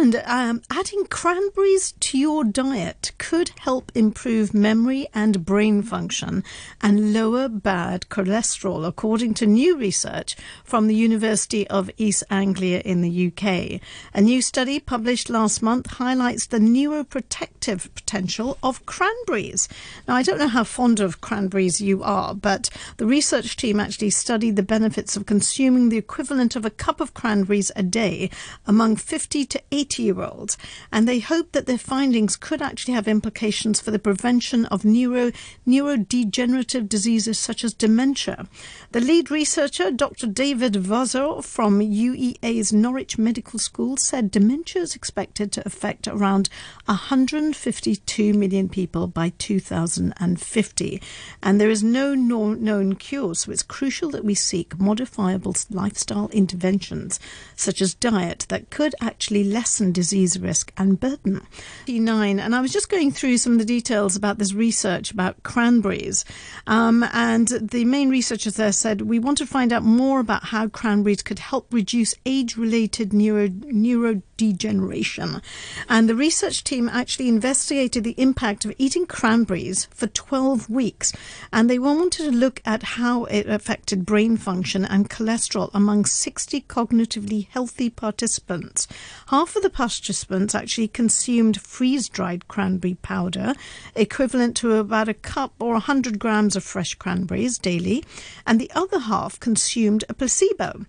And um, adding cranberries to your diet could help improve memory and brain function and lower bad cholesterol, according to new research from the University of East Anglia in the UK. A new study published last month highlights the neuroprotective potential of cranberries. Now, I don't know how fond of cranberries you are, but the research team actually studied the benefits of consuming the equivalent of a cup of cranberries a day among 50 to 80 year olds, and they hope that their findings could actually have implications for the prevention of neuro, neurodegenerative diseases such as dementia. The lead researcher, Dr. David Vauzour from UEA's Norwich Medical School, said dementia is expected to affect around 152 million people by 2050, and there is no known cure, so it's crucial that we seek modifiable lifestyle interventions such as diet that could actually lessen disease risk and burden. And I was just going through some of the details about this research about cranberries, um, and the main researchers there said we want to find out more about how cranberries could help reduce age-related neuro neurodegeneration. And the research team actually investigated the impact of eating cranberries for 12 weeks, and they wanted to look at how it affected brain function and cholesterol among 60 cognitively healthy participants. Half of the participants actually consumed freeze dried cranberry powder, equivalent to about a cup or 100 grams of fresh cranberries daily, and the other half consumed a placebo.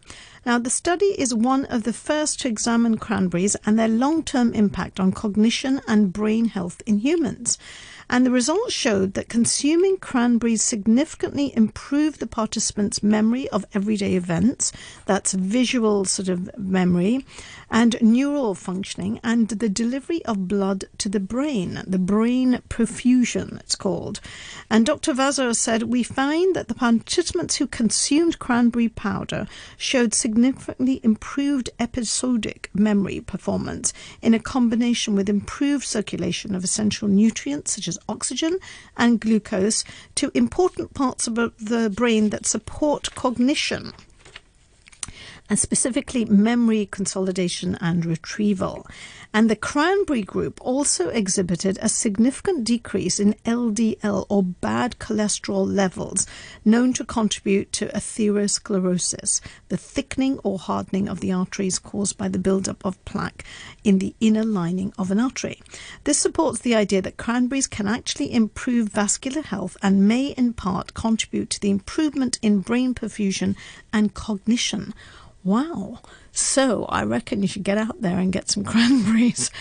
Now, the study is one of the first to examine cranberries and their long term impact on cognition and brain health in humans. And the results showed that consuming cranberries significantly improved the participants' memory of everyday events, that's visual sort of memory, and neural functioning, and the delivery of blood to the brain, the brain perfusion, it's called. And Dr. Vauzour said, We find that the participants who consumed cranberry powder showed significantly improved episodic memory performance in a combination with improved circulation of essential nutrients such as oxygen and glucose to important parts of the brain that support cognition and specifically memory consolidation and retrieval. And the cranberry group also exhibited a significant decrease in LDL or bad cholesterol levels, known to contribute to atherosclerosis, the thickening or hardening of the arteries caused by the buildup of plaque in the inner lining of an artery. This supports the idea that cranberries can actually improve vascular health and may in part contribute to the improvement in brain perfusion and cognition. Wow. So I reckon you should get out there and get some cranberries.